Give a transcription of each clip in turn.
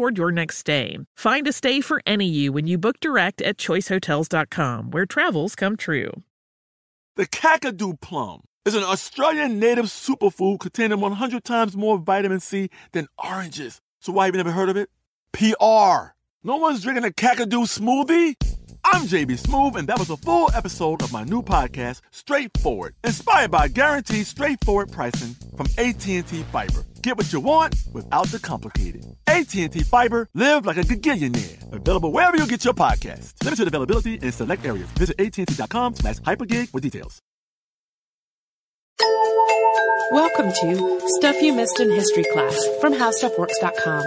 toward your next stay. Find a stay for any you when you book direct at choicehotels.com, where travels come true. The Kakadu plum is an Australian native superfood containing 100 times more vitamin C than oranges. So why have you never heard of it? PR. No one's drinking a Kakadu smoothie? I'm JB Smoove, and that was a full episode of my new podcast, Straightforward, inspired by guaranteed straightforward pricing from AT&T Fiber. Get what you want without the complicated. AT&T Fiber, live like a gigillionaire. Available wherever you get your podcast. Limited availability in select areas. Visit AT&T.com slash hypergig for details. Welcome to Stuff You Missed in History Class from HowStuffWorks.com.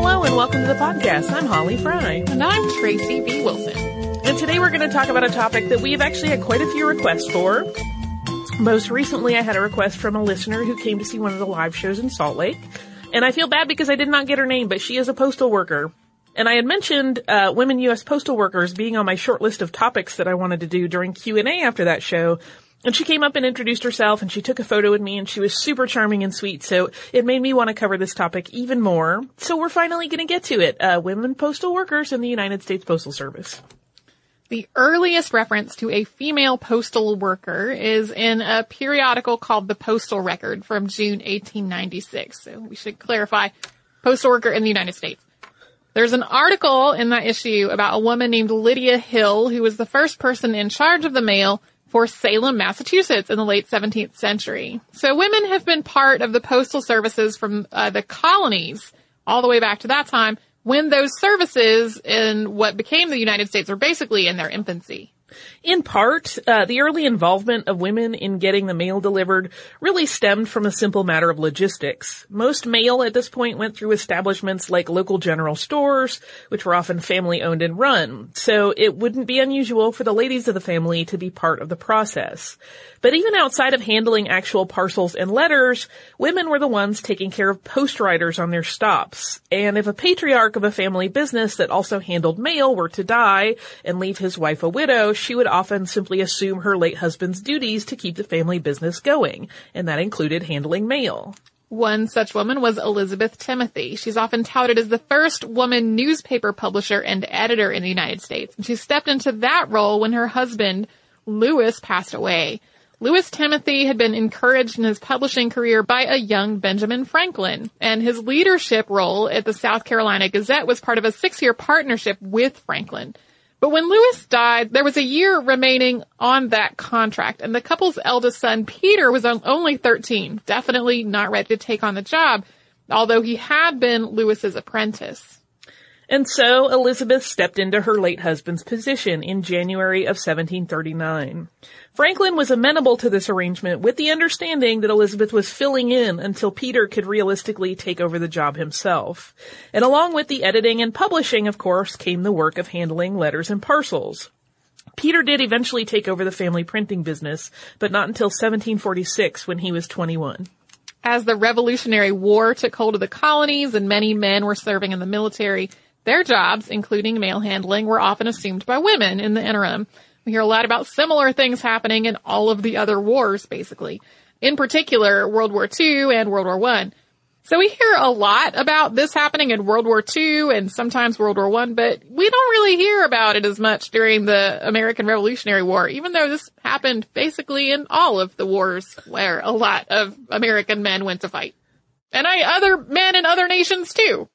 Hello and welcome to the podcast. I'm Holly Fry. And I'm Tracy V. Wilson. And today we're going to talk about a topic that we've actually had quite a few requests for. Most recently, I had a request from a listener who came to see one of the live shows in Salt Lake. And I feel bad because I did not get her name, but she is a postal worker. And I had mentioned uh, women U.S. postal workers being on my short list of topics that I wanted to do during Q&A after that show. And she came up and introduced herself and she took a photo with me and she was super charming and sweet. So it made me want to cover this topic even more. So we're finally going to get to it. Uh, women postal workers in the United States Postal Service. The earliest reference to a female postal worker is in a periodical called the Postal Record from June 1896. So we should clarify postal worker in the United States. There's an article in that issue about a woman named Lydia Hill who was the first person in charge of the mail for Salem, Massachusetts in the late 17th century. So women have been part of the postal services from uh, the colonies all the way back to that time when those services in what became the United States were basically in their infancy. In part, uh, the early involvement of women in getting the mail delivered really stemmed from a simple matter of logistics. Most mail at this point went through establishments like local general stores, which were often family owned and run, so it wouldn't be unusual for the ladies of the family to be part of the process. But even outside of handling actual parcels and letters, women were the ones taking care of post riders on their stops. And if a patriarch of a family business that also handled mail were to die and leave his wife a widow, she would often simply assume her late husband's duties to keep the family business going, and that included handling mail. One such woman was Elizabeth Timothy. She's often touted as the first woman newspaper publisher and editor in the United States. She stepped into that role when her husband, Lewis, passed away. Lewis Timothy had been encouraged in his publishing career by a young Benjamin Franklin, and his leadership role at the South Carolina Gazette was part of a six-year partnership with Franklin. But when Lewis died, there was a year remaining on that contract, and the couple's eldest son, Peter, was only 13, definitely not ready to take on the job, although he had been Lewis's apprentice. And so Elizabeth stepped into her late husband's position in January of 1739. Franklin was amenable to this arrangement with the understanding that Elizabeth was filling in until Peter could realistically take over the job himself. And along with the editing and publishing, of course, came the work of handling letters and parcels. Peter did eventually take over the family printing business, but not until 1746 when he was 21. As the Revolutionary War took hold of the colonies and many men were serving in the military, their jobs, including mail handling, were often assumed by women in the interim. We hear a lot about similar things happening in all of the other wars, basically. In particular, World War II and World War I. So we hear a lot about this happening in World War II and sometimes World War I, but we don't really hear about it as much during the American Revolutionary War, even though this happened basically in all of the wars where a lot of American men went to fight. And I, other men in other nations too.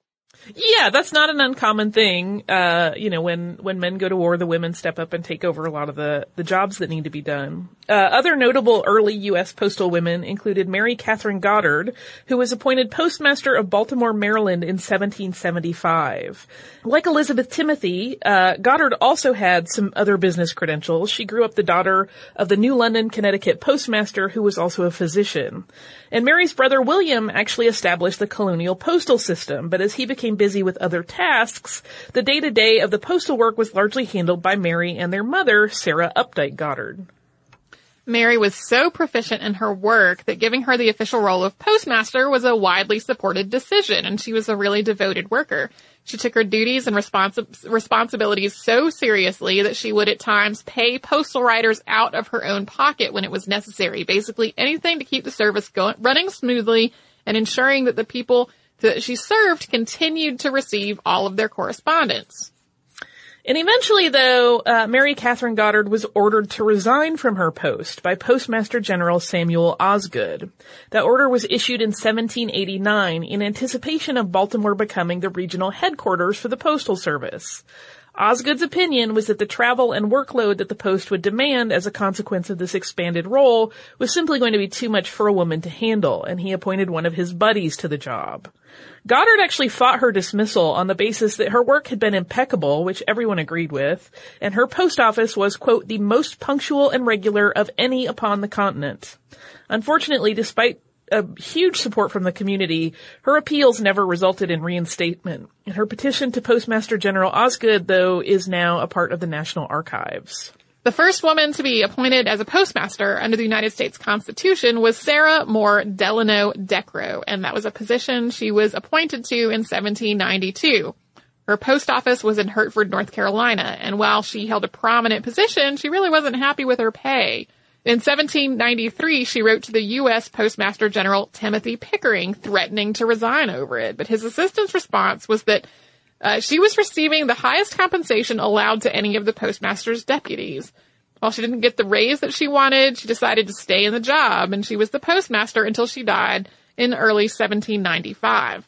Yeah, that's not an uncommon thing. Uh, you know, when, when men go to war, the women step up and take over a lot of the, the jobs that need to be done. Uh, other notable early U.S. postal women included Mary Catherine Goddard, who was appointed postmaster of Baltimore, Maryland in 1775. Like Elizabeth Timothy, uh, Goddard also had some other business credentials. She grew up the daughter of the New London, Connecticut postmaster who was also a physician. And Mary's brother William actually established the colonial postal system, but as he became busy with other tasks, the day-to-day of the postal work was largely handled by Mary and their mother, Sarah Updike Goddard. Mary was so proficient in her work that giving her the official role of postmaster was a widely supported decision, and she was a really devoted worker. She took her duties and responsi- responsibilities so seriously that she would at times pay postal riders out of her own pocket when it was necessary. Basically anything to keep the service going, running smoothly and ensuring that the people that she served continued to receive all of their correspondence. And eventually, though, uh, Mary Catherine Goddard was ordered to resign from her post by Postmaster General Samuel Osgood. That order was issued in 1789 in anticipation of Baltimore becoming the regional headquarters for the Postal Service. Osgood's opinion was that the travel and workload that the post would demand as a consequence of this expanded role was simply going to be too much for a woman to handle, and he appointed one of his buddies to the job. Goddard actually fought her dismissal on the basis that her work had been impeccable, which everyone agreed with, and her post office was, quote, the most punctual and regular of any upon the continent. Unfortunately, despite a huge support from the community, her appeals never resulted in reinstatement. And her petition to Postmaster General Osgood, though, is now a part of the National Archives. The first woman to be appointed as a postmaster under the United States Constitution was Sarah Moore Delano Decrow, and that was a position she was appointed to in 1792. Her post office was in Hertford, North Carolina, and while she held a prominent position, she really wasn't happy with her pay. In 1793, she wrote to the U.S. Postmaster General Timothy Pickering threatening to resign over it, but his assistant's response was that uh, she was receiving the highest compensation allowed to any of the postmaster's deputies. While she didn't get the raise that she wanted, she decided to stay in the job, and she was the postmaster until she died in early 1795.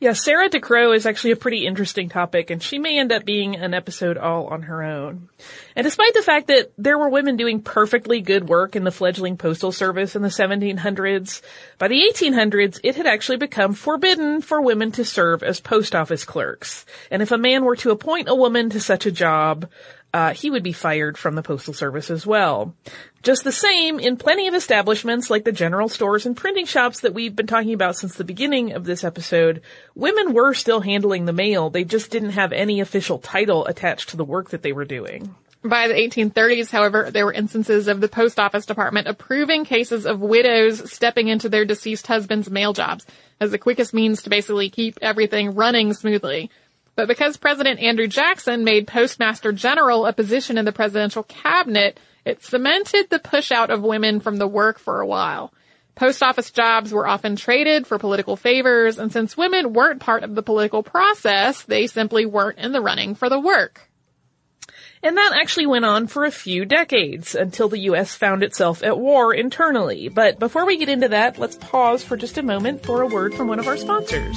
Yeah, Sarah DeCrow is actually a pretty interesting topic, and she may end up being an episode all on her own. And despite the fact that there were women doing perfectly good work in the fledgling postal service in the 1700s, by the 1800s it had actually become forbidden for women to serve as post office clerks. And if a man were to appoint a woman to such a job, uh, he would be fired from the postal service as well. Just the same, in plenty of establishments like the general stores and printing shops that we've been talking about since the beginning of this episode, women were still handling the mail. They just didn't have any official title attached to the work that they were doing. By the 1830s, however, there were instances of the post office department approving cases of widows stepping into their deceased husband's mail jobs as the quickest means to basically keep everything running smoothly. But because President Andrew Jackson made Postmaster General a position in the presidential cabinet, it cemented the push out of women from the work for a while. Post office jobs were often traded for political favors, and since women weren't part of the political process, they simply weren't in the running for the work. And that actually went on for a few decades until the US found itself at war internally. But before we get into that, let's pause for just a moment for a word from one of our sponsors.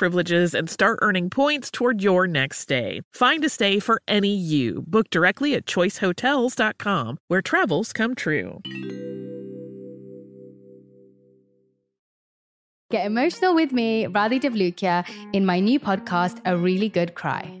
privileges and start earning points toward your next stay. Find a stay for any you. Book directly at choicehotels.com, where travels come true. Get emotional with me, Radhi Devlukia, in my new podcast, A Really Good Cry.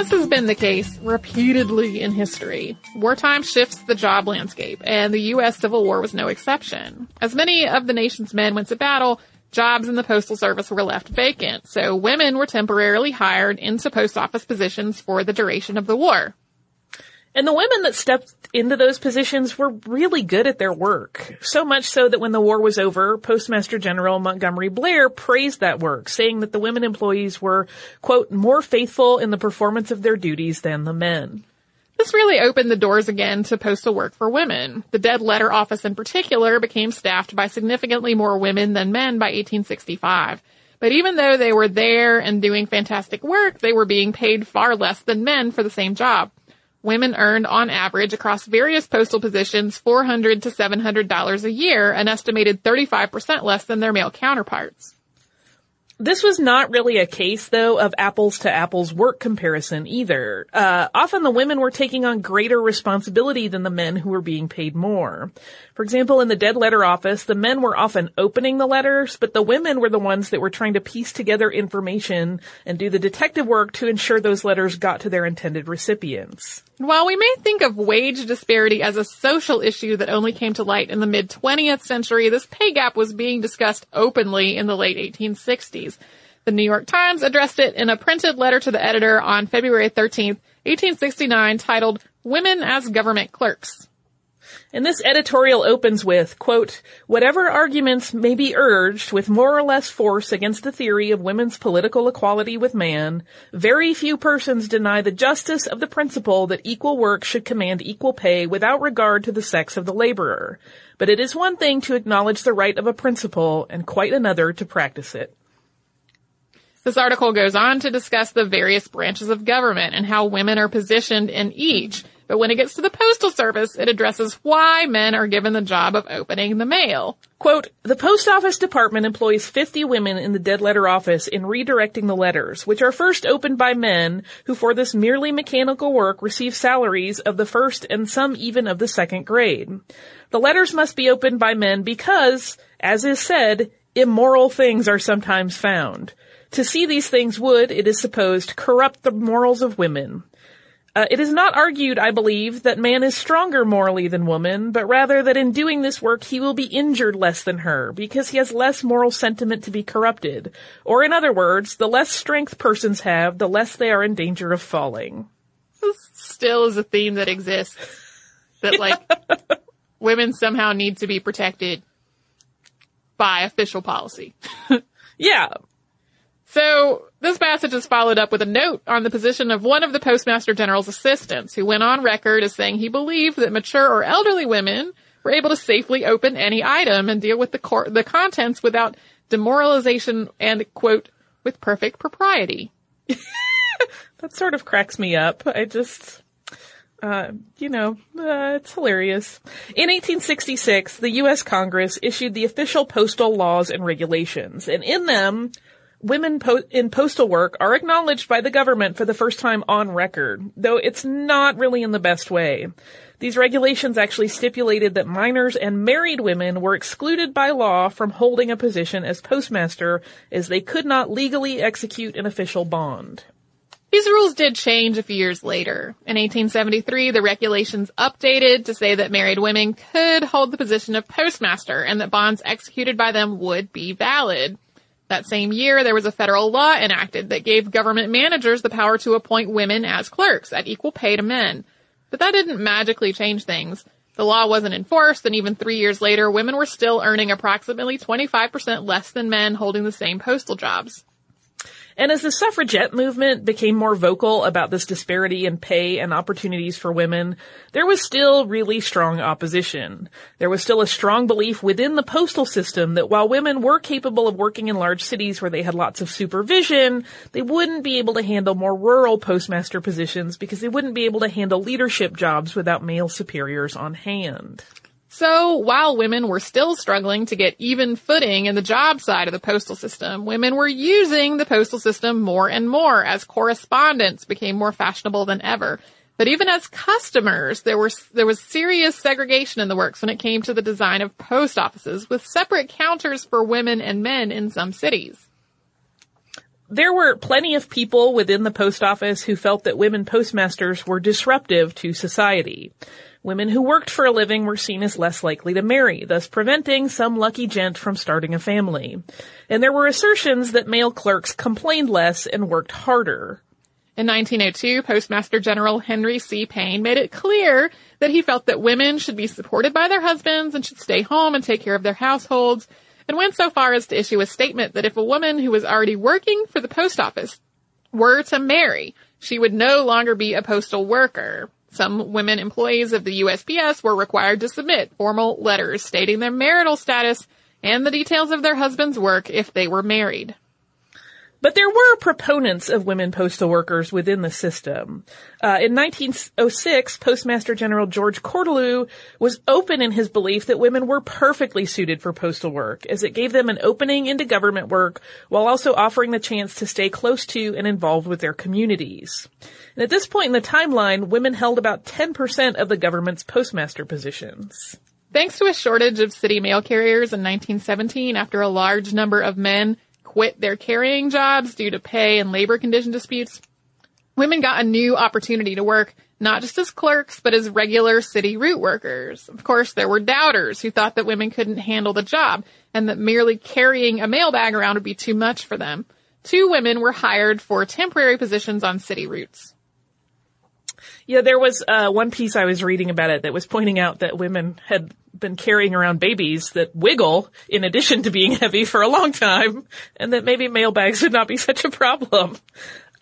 As has been the case repeatedly in history, wartime shifts the job landscape, and the U.S. Civil War was no exception. As many of the nation's men went to battle, jobs in the Postal Service were left vacant, so women were temporarily hired into post office positions for the duration of the war. And the women that stepped into those positions were really good at their work. So much so that when the war was over, Postmaster General Montgomery Blair praised that work, saying that the women employees were, quote, more faithful in the performance of their duties than the men. This really opened the doors again to postal work for women. The dead letter office in particular became staffed by significantly more women than men by 1865. But even though they were there and doing fantastic work, they were being paid far less than men for the same job. Women earned on average across various postal positions 400 to $700 a year, an estimated 35% less than their male counterparts. This was not really a case, though, of apples to apples work comparison either. Uh, often the women were taking on greater responsibility than the men who were being paid more. For example, in the dead letter office, the men were often opening the letters, but the women were the ones that were trying to piece together information and do the detective work to ensure those letters got to their intended recipients. While we may think of wage disparity as a social issue that only came to light in the mid 20th century, this pay gap was being discussed openly in the late 1860s. The New York Times addressed it in a printed letter to the editor on February 13th, 1869 titled Women as Government Clerks. And this editorial opens with, quote, whatever arguments may be urged with more or less force against the theory of women's political equality with man, very few persons deny the justice of the principle that equal work should command equal pay without regard to the sex of the laborer. But it is one thing to acknowledge the right of a principle and quite another to practice it. This article goes on to discuss the various branches of government and how women are positioned in each. But when it gets to the postal service, it addresses why men are given the job of opening the mail. Quote, the post office department employs 50 women in the dead letter office in redirecting the letters, which are first opened by men who for this merely mechanical work receive salaries of the first and some even of the second grade. The letters must be opened by men because, as is said, immoral things are sometimes found. To see these things would, it is supposed, corrupt the morals of women. Uh, it is not argued, I believe, that man is stronger morally than woman, but rather that in doing this work he will be injured less than her, because he has less moral sentiment to be corrupted. Or in other words, the less strength persons have, the less they are in danger of falling. This still is a theme that exists. That like, women somehow need to be protected by official policy. yeah. So this passage is followed up with a note on the position of one of the Postmaster General's assistants who went on record as saying he believed that mature or elderly women were able to safely open any item and deal with the cor- the contents without demoralization and quote with perfect propriety. that sort of cracks me up. I just uh, you know, uh, it's hilarious. In 1866, the U.S. Congress issued the official postal laws and regulations, and in them, women po- in postal work are acknowledged by the government for the first time on record, though it's not really in the best way. These regulations actually stipulated that minors and married women were excluded by law from holding a position as postmaster as they could not legally execute an official bond. These rules did change a few years later. In 1873, the regulations updated to say that married women could hold the position of postmaster and that bonds executed by them would be valid. That same year, there was a federal law enacted that gave government managers the power to appoint women as clerks at equal pay to men. But that didn't magically change things. The law wasn't enforced, and even three years later, women were still earning approximately 25% less than men holding the same postal jobs. And as the suffragette movement became more vocal about this disparity in pay and opportunities for women, there was still really strong opposition. There was still a strong belief within the postal system that while women were capable of working in large cities where they had lots of supervision, they wouldn't be able to handle more rural postmaster positions because they wouldn't be able to handle leadership jobs without male superiors on hand. So while women were still struggling to get even footing in the job side of the postal system, women were using the postal system more and more as correspondence became more fashionable than ever. But even as customers, there was there was serious segregation in the works when it came to the design of post offices with separate counters for women and men in some cities. There were plenty of people within the post office who felt that women postmasters were disruptive to society. Women who worked for a living were seen as less likely to marry, thus preventing some lucky gent from starting a family. And there were assertions that male clerks complained less and worked harder. In 1902, Postmaster General Henry C. Payne made it clear that he felt that women should be supported by their husbands and should stay home and take care of their households, and went so far as to issue a statement that if a woman who was already working for the post office were to marry, she would no longer be a postal worker. Some women employees of the USPS were required to submit formal letters stating their marital status and the details of their husband's work if they were married. But there were proponents of women postal workers within the system. Uh, in 1906, Postmaster General George Cortelyou was open in his belief that women were perfectly suited for postal work, as it gave them an opening into government work while also offering the chance to stay close to and involved with their communities. And at this point in the timeline, women held about 10% of the government's postmaster positions. Thanks to a shortage of city mail carriers in 1917 after a large number of men quit their carrying jobs due to pay and labor condition disputes, women got a new opportunity to work not just as clerks, but as regular city route workers. Of course, there were doubters who thought that women couldn't handle the job and that merely carrying a mail bag around would be too much for them. Two women were hired for temporary positions on city routes. Yeah, there was uh, one piece I was reading about it that was pointing out that women had been carrying around babies that wiggle in addition to being heavy for a long time, and that maybe mailbags would not be such a problem.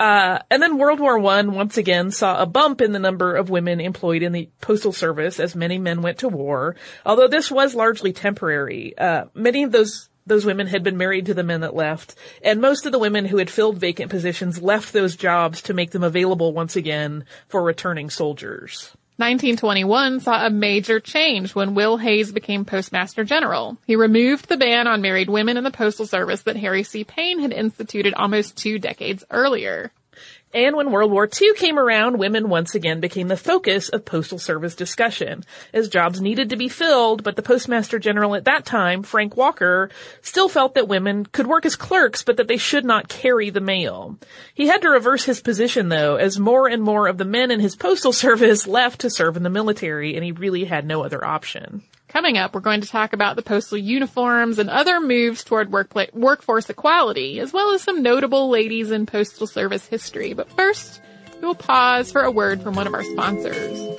Uh, and then World War One once again saw a bump in the number of women employed in the postal service as many men went to war. Although this was largely temporary, uh, many of those those women had been married to the men that left, and most of the women who had filled vacant positions left those jobs to make them available once again for returning soldiers. 1921 saw a major change when Will Hays became Postmaster General. He removed the ban on married women in the Postal Service that Harry C. Payne had instituted almost two decades earlier. And when World War II came around, women once again became the focus of postal service discussion, as jobs needed to be filled, but the Postmaster General at that time, Frank Walker, still felt that women could work as clerks, but that they should not carry the mail. He had to reverse his position though, as more and more of the men in his postal service left to serve in the military, and he really had no other option. Coming up, we're going to talk about the postal uniforms and other moves toward workplace, workforce equality, as well as some notable ladies in postal service history. But first, we will pause for a word from one of our sponsors.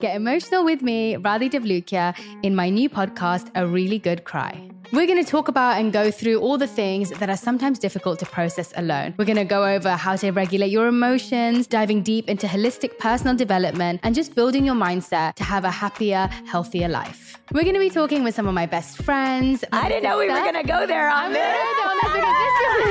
Get emotional with me, Radhi Devlukia, in my new podcast, A Really Good Cry. We're going to talk about and go through all the things that are sometimes difficult to process alone. We're going to go over how to regulate your emotions, diving deep into holistic personal development, and just building your mindset to have a happier, healthier life. We're going to be talking with some of my best friends. I didn't know we were going to go there on this.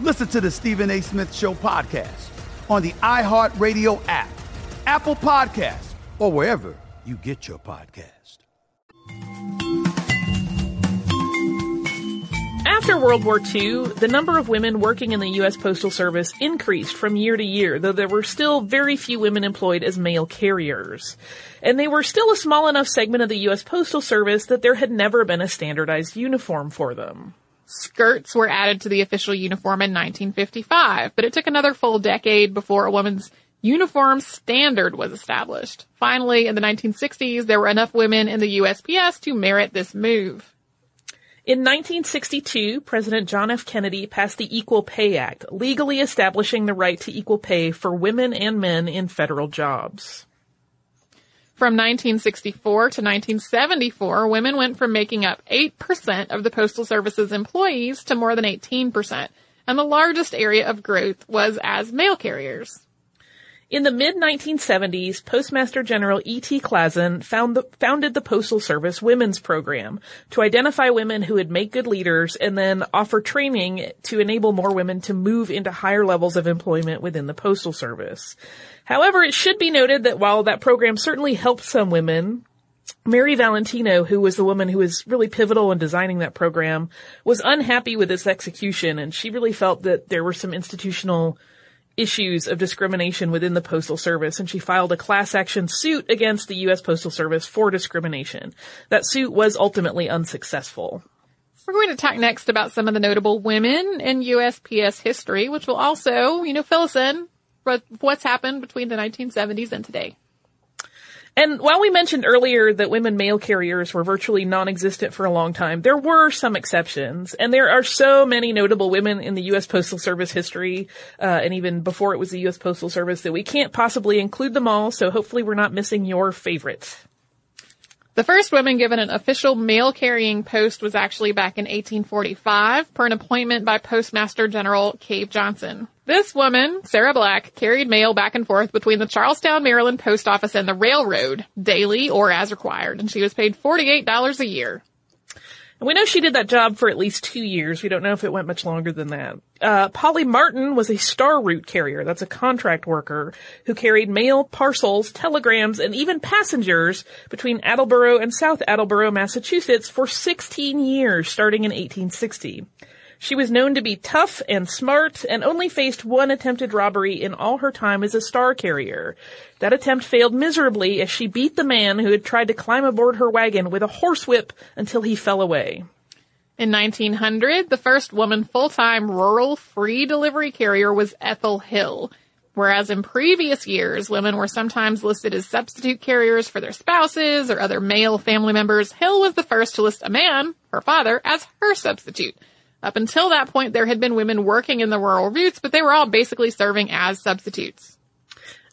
listen to the Stephen A. Smith Show podcast on the iHeartRadio app, Apple Podcasts, or wherever you get your podcast. After World War II, the number of women working in the U.S. Postal Service increased from year to year, though there were still very few women employed as mail carriers. And they were still a small enough segment of the U.S. Postal Service that there had never been a standardized uniform for them. Skirts were added to the official uniform in 1955, but it took another full decade before a woman's uniform standard was established. Finally, in the 1960s, there were enough women in the USPS to merit this move. In 1962, President John F. Kennedy passed the Equal Pay Act, legally establishing the right to equal pay for women and men in federal jobs. From 1964 to 1974, women went from making up 8% of the Postal Service's employees to more than 18%, and the largest area of growth was as mail carriers. In the mid-1970s, Postmaster General E.T. Klassen found the, founded the Postal Service Women's Program to identify women who would make good leaders and then offer training to enable more women to move into higher levels of employment within the Postal Service. However, it should be noted that while that program certainly helped some women, Mary Valentino, who was the woman who was really pivotal in designing that program, was unhappy with its execution and she really felt that there were some institutional issues of discrimination within the Postal Service and she filed a class action suit against the U.S. Postal Service for discrimination. That suit was ultimately unsuccessful. We're going to talk next about some of the notable women in USPS history, which will also, you know, fill us in what's happened between the 1970s and today. And while we mentioned earlier that women mail carriers were virtually non-existent for a long time, there were some exceptions. And there are so many notable women in the U.S. Postal Service history, uh, and even before it was the U.S. Postal Service that we can't possibly include them all, so hopefully we're not missing your favorites. The first woman given an official mail carrying post was actually back in 1845 per an appointment by Postmaster General Cave Johnson. This woman, Sarah Black, carried mail back and forth between the Charlestown, Maryland post office and the railroad daily or as required, and she was paid $48 a year. And we know she did that job for at least two years. We don't know if it went much longer than that. Uh, Polly Martin was a star route carrier. That's a contract worker who carried mail, parcels, telegrams, and even passengers between Attleboro and South Attleboro, Massachusetts for 16 years, starting in 1860. She was known to be tough and smart and only faced one attempted robbery in all her time as a star carrier. That attempt failed miserably as she beat the man who had tried to climb aboard her wagon with a horsewhip until he fell away. In 1900, the first woman full-time rural free delivery carrier was Ethel Hill. Whereas in previous years, women were sometimes listed as substitute carriers for their spouses or other male family members, Hill was the first to list a man, her father, as her substitute. Up until that point, there had been women working in the rural routes, but they were all basically serving as substitutes.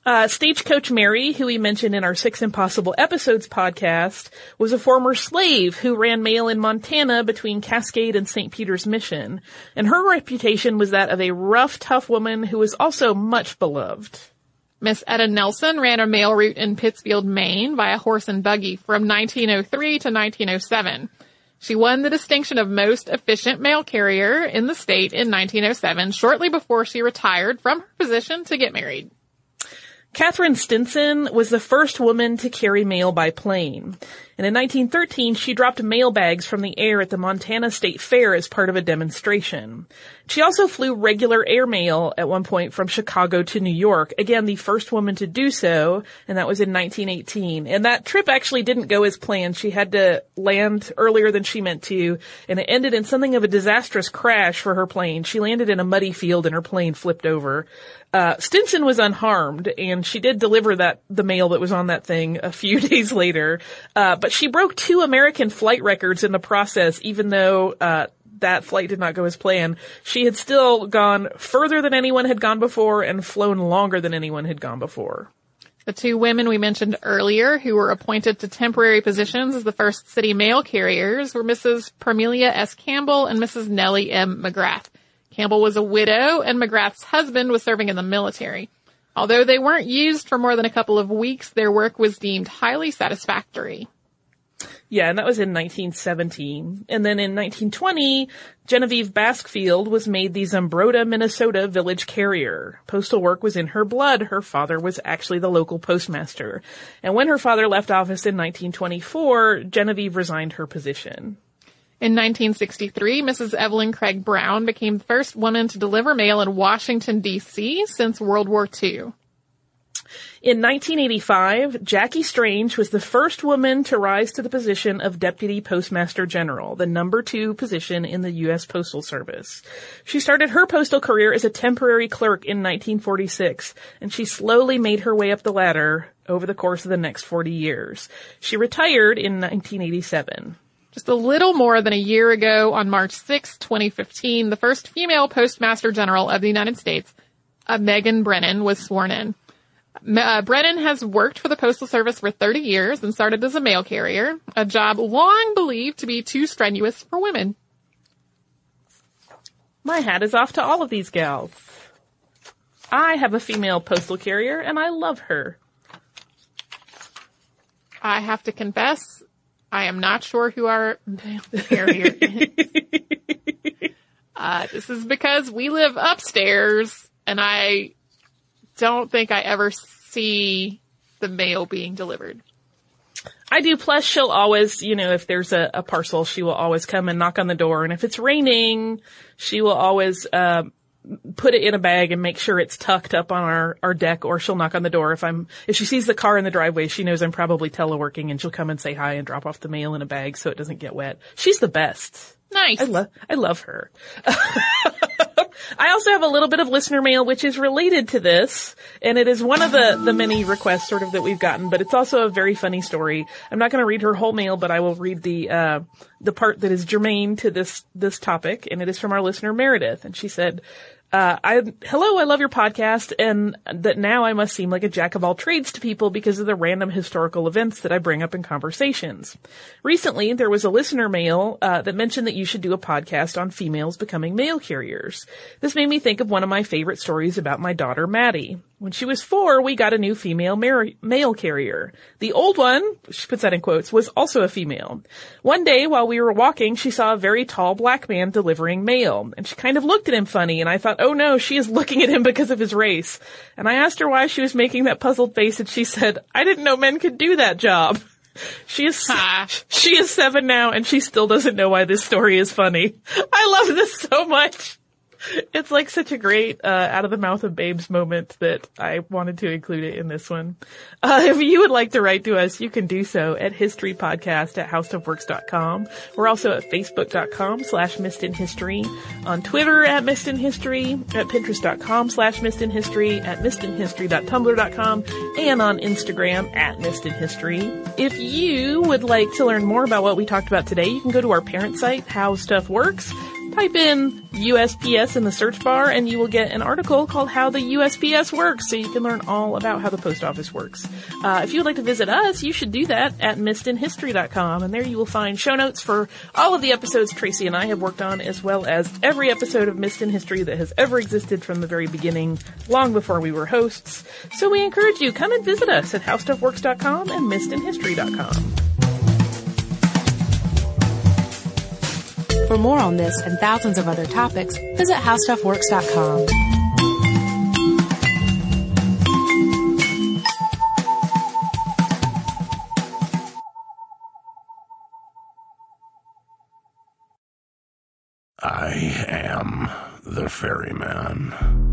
Uh, Stagecoach Mary, who we mentioned in our Six Impossible Episodes podcast, was a former slave who ran mail in Montana between Cascade and St. Peter's Mission. And her reputation was that of a rough, tough woman who was also much beloved. Miss Etta Nelson ran a mail route in Pittsfield, Maine via horse and buggy from 1903 to 1907. She won the distinction of most efficient mail carrier in the state in 1907, shortly before she retired from her position to get married. Katherine Stinson was the first woman to carry mail by plane. And in 1913, she dropped mail bags from the air at the Montana State Fair as part of a demonstration. She also flew regular airmail at one point from Chicago to New York. Again, the first woman to do so, and that was in 1918. And that trip actually didn't go as planned. She had to land earlier than she meant to, and it ended in something of a disastrous crash for her plane. She landed in a muddy field and her plane flipped over. Uh, Stinson was unharmed, and she did deliver that the mail that was on that thing a few days later. Uh, but she broke two American flight records in the process, even though uh, that flight did not go as planned. She had still gone further than anyone had gone before and flown longer than anyone had gone before. The two women we mentioned earlier who were appointed to temporary positions as the first city mail carriers were Mrs. Parmelia S. Campbell and Mrs. Nellie M. McGrath. Campbell was a widow and McGrath's husband was serving in the military. Although they weren't used for more than a couple of weeks, their work was deemed highly satisfactory. Yeah, and that was in 1917. And then in 1920, Genevieve Baskfield was made the Zumbrota, Minnesota village carrier. Postal work was in her blood. Her father was actually the local postmaster. And when her father left office in 1924, Genevieve resigned her position. In 1963, Mrs. Evelyn Craig Brown became the first woman to deliver mail in Washington, D.C. since World War II. In 1985, Jackie Strange was the first woman to rise to the position of Deputy Postmaster General, the number two position in the U.S. Postal Service. She started her postal career as a temporary clerk in 1946, and she slowly made her way up the ladder over the course of the next 40 years. She retired in 1987. Just a little more than a year ago, on March 6, 2015, the first female Postmaster General of the United States, uh, Megan Brennan, was sworn in. Uh, Brennan has worked for the Postal Service for 30 years and started as a mail carrier, a job long believed to be too strenuous for women. My hat is off to all of these gals. I have a female postal carrier and I love her. I have to confess, I am not sure who our carrier is. uh, this is because we live upstairs and I don't think I ever see the mail being delivered. I do. Plus, she'll always, you know, if there's a, a, parcel, she will always come and knock on the door. And if it's raining, she will always uh, put it in a bag and make sure it's tucked up on our, our deck. Or she'll knock on the door if I'm if she sees the car in the driveway. She knows I'm probably teleworking, and she'll come and say hi and drop off the mail in a bag so it doesn't get wet. She's the best. Nice. I love I love her. I also have a little bit of listener mail which is related to this, and it is one of the, the many requests sort of that we've gotten, but it's also a very funny story. I'm not gonna read her whole mail, but I will read the, uh, the part that is germane to this, this topic, and it is from our listener Meredith, and she said, uh, I, hello, I love your podcast and that now I must seem like a jack of all trades to people because of the random historical events that I bring up in conversations. Recently, there was a listener mail, uh, that mentioned that you should do a podcast on females becoming mail carriers. This made me think of one of my favorite stories about my daughter, Maddie. When she was four, we got a new female mar- mail carrier. The old one, she puts that in quotes, was also a female. One day while we were walking, she saw a very tall black man delivering mail, and she kind of looked at him funny, and I thought, oh no, she is looking at him because of his race. And I asked her why she was making that puzzled face, and she said, I didn't know men could do that job. She is she is seven now, and she still doesn't know why this story is funny. I love this so much it's like such a great uh, out of the mouth of babes moment that I wanted to include it in this one. Uh, if you would like to write to us, you can do so at historypodcast at howstuffworks.com. We're also at facebook.com slash missedinhistory, on Twitter at missedinhistory, at pinterest.com slash missedinhistory, at missedinhistory.tumblr.com, and on Instagram at missedinhistory. If you would like to learn more about what we talked about today, you can go to our parent site, How Stuff Works, type in USPS in the search bar and you will get an article called How the USPS Works so you can learn all about how the post office works. Uh, if you would like to visit us, you should do that at missedinhistory.com and there you will find show notes for all of the episodes Tracy and I have worked on as well as every episode of Missed in History that has ever existed from the very beginning, long before we were hosts. So we encourage you, come and visit us at howstuffworks.com and missedinhistory.com. For more on this and thousands of other topics, visit howstuffworks.com. I am the ferryman.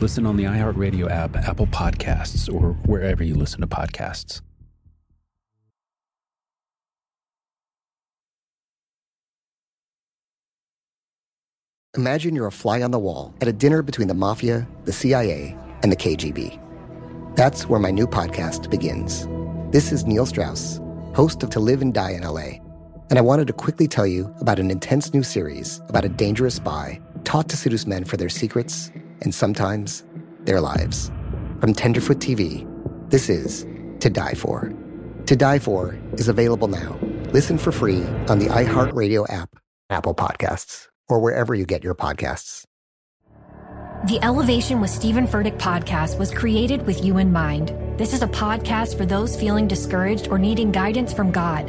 Listen on the iHeartRadio app, Apple Podcasts, or wherever you listen to podcasts. Imagine you're a fly on the wall at a dinner between the mafia, the CIA, and the KGB. That's where my new podcast begins. This is Neil Strauss, host of To Live and Die in LA, and I wanted to quickly tell you about an intense new series about a dangerous spy taught to seduce men for their secrets and sometimes their lives. From Tenderfoot TV, this is To Die For. To Die For is available now. Listen for free on the iHeartRadio app, Apple Podcasts, or wherever you get your podcasts. The Elevation with Stephen Furtick podcast was created with you in mind. This is a podcast for those feeling discouraged or needing guidance from God.